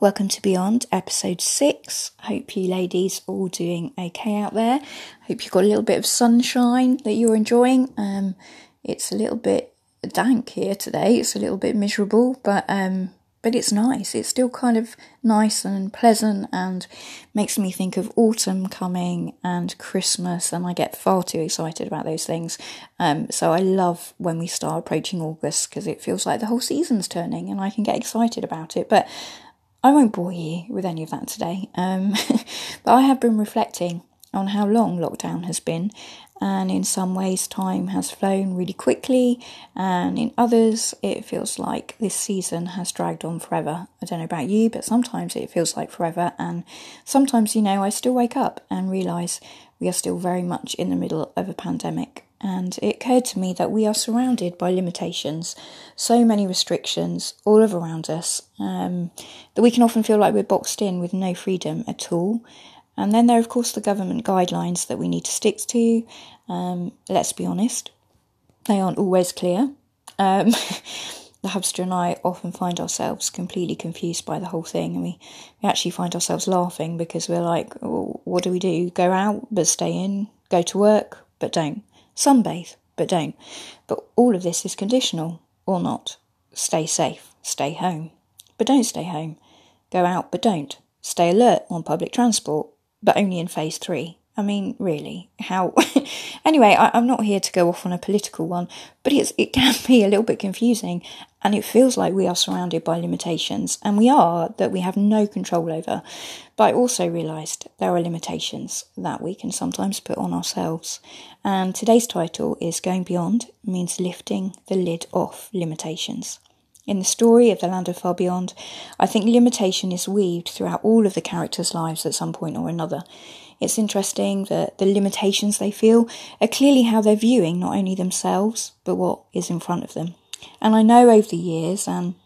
Welcome to Beyond, episode six. Hope you ladies all doing okay out there. Hope you've got a little bit of sunshine that you're enjoying. Um, it's a little bit dank here today. It's a little bit miserable, but um, but it's nice. It's still kind of nice and pleasant and makes me think of autumn coming and Christmas, and I get far too excited about those things. Um, so I love when we start approaching August because it feels like the whole season's turning and I can get excited about it. But I won't bore you with any of that today. Um, but I have been reflecting on how long lockdown has been, and in some ways, time has flown really quickly, and in others, it feels like this season has dragged on forever. I don't know about you, but sometimes it feels like forever, and sometimes, you know, I still wake up and realise we are still very much in the middle of a pandemic and it occurred to me that we are surrounded by limitations, so many restrictions all around us, um, that we can often feel like we're boxed in with no freedom at all. And then there are, of course, the government guidelines that we need to stick to. Um, let's be honest, they aren't always clear. Um, the hubster and I often find ourselves completely confused by the whole thing, and we, we actually find ourselves laughing because we're like, oh, what do we do? Go out but stay in, go to work but don't. Sunbathe, but don't. But all of this is conditional, or not. Stay safe, stay home, but don't stay home. Go out, but don't. Stay alert on public transport, but only in phase three. I mean, really, how? anyway, I, am not here to go off on a political one, but it's, it can be a little bit confusing, and it feels like we are surrounded by limitations, and we are that we have no control over. But I also realised there are limitations that we can sometimes put on ourselves. And today's title is Going Beyond means lifting the lid off limitations. In the story of the land of far beyond, I think limitation is weaved throughout all of the characters' lives at some point or another. It's interesting that the limitations they feel are clearly how they're viewing not only themselves, but what is in front of them. And I know over the years, and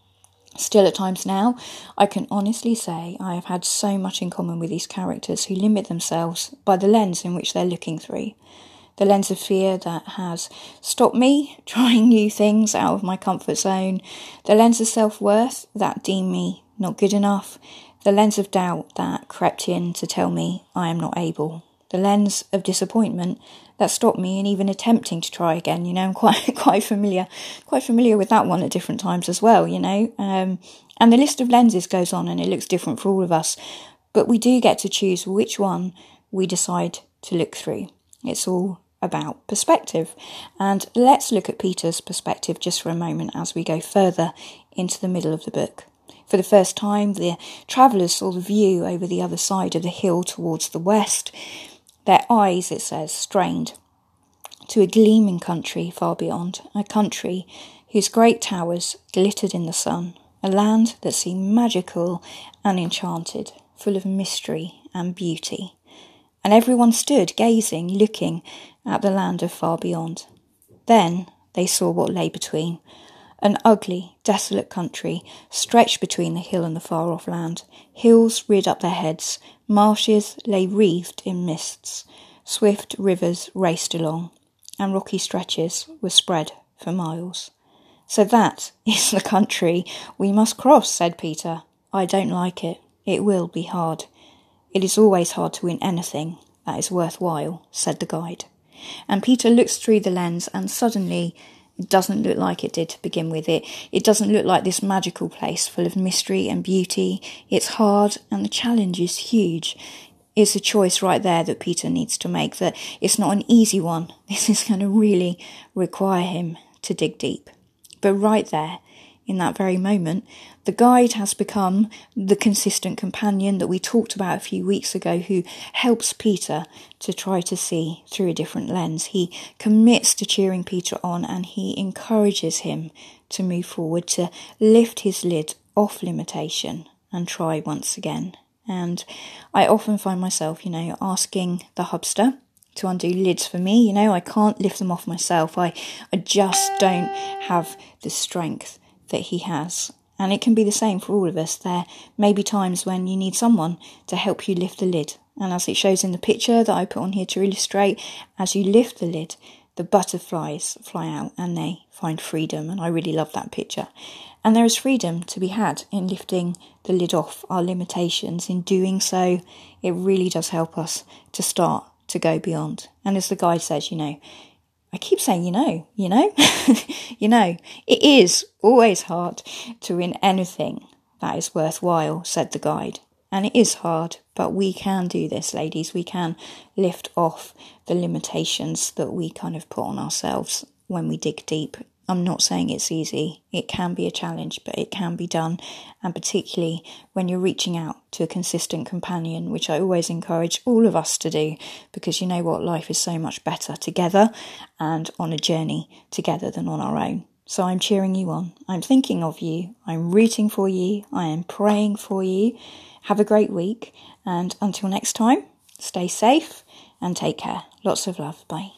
still at times now, I can honestly say I have had so much in common with these characters who limit themselves by the lens in which they're looking through. The lens of fear that has stopped me trying new things out of my comfort zone. The lens of self worth that deemed me not good enough the lens of doubt that crept in to tell me I am not able, the lens of disappointment that stopped me in even attempting to try again. You know, I'm quite quite familiar, quite familiar with that one at different times as well. You know, um, and the list of lenses goes on, and it looks different for all of us, but we do get to choose which one we decide to look through. It's all about perspective. And let's look at Peter's perspective just for a moment as we go further into the middle of the book. For the first time, the travellers saw the view over the other side of the hill towards the west, their eyes, it says, strained to a gleaming country far beyond, a country whose great towers glittered in the sun, a land that seemed magical and enchanted, full of mystery and beauty. And everyone stood gazing, looking at the land of far beyond. Then they saw what lay between an ugly, desolate country stretched between the hill and the far off land. Hills reared up their heads, marshes lay wreathed in mists, swift rivers raced along, and rocky stretches were spread for miles. So that is the country we must cross, said Peter. I don't like it. It will be hard. It is always hard to win anything that is worthwhile, said the guide. And Peter looks through the lens, and suddenly it doesn't look like it did to begin with. It it doesn't look like this magical place full of mystery and beauty. It's hard and the challenge is huge. It's a choice right there that Peter needs to make that it's not an easy one. This is going to really require him to dig deep. But right there, in that very moment, the guide has become the consistent companion that we talked about a few weeks ago who helps Peter to try to see through a different lens. He commits to cheering Peter on and he encourages him to move forward, to lift his lid off limitation and try once again. And I often find myself, you know, asking the hubster to undo lids for me. You know, I can't lift them off myself. I, I just don't have the strength that he has. And it can be the same for all of us. There may be times when you need someone to help you lift the lid. And as it shows in the picture that I put on here to illustrate, as you lift the lid, the butterflies fly out and they find freedom. And I really love that picture. And there is freedom to be had in lifting the lid off our limitations. In doing so, it really does help us to start to go beyond. And as the guide says, you know, I keep saying, you know, you know, you know, it is always hard to win anything that is worthwhile, said the guide. And it is hard, but we can do this, ladies. We can lift off the limitations that we kind of put on ourselves when we dig deep. I'm not saying it's easy. It can be a challenge, but it can be done. And particularly when you're reaching out to a consistent companion, which I always encourage all of us to do, because you know what? Life is so much better together and on a journey together than on our own. So I'm cheering you on. I'm thinking of you. I'm rooting for you. I am praying for you. Have a great week, and until next time, stay safe and take care. Lots of love. Bye.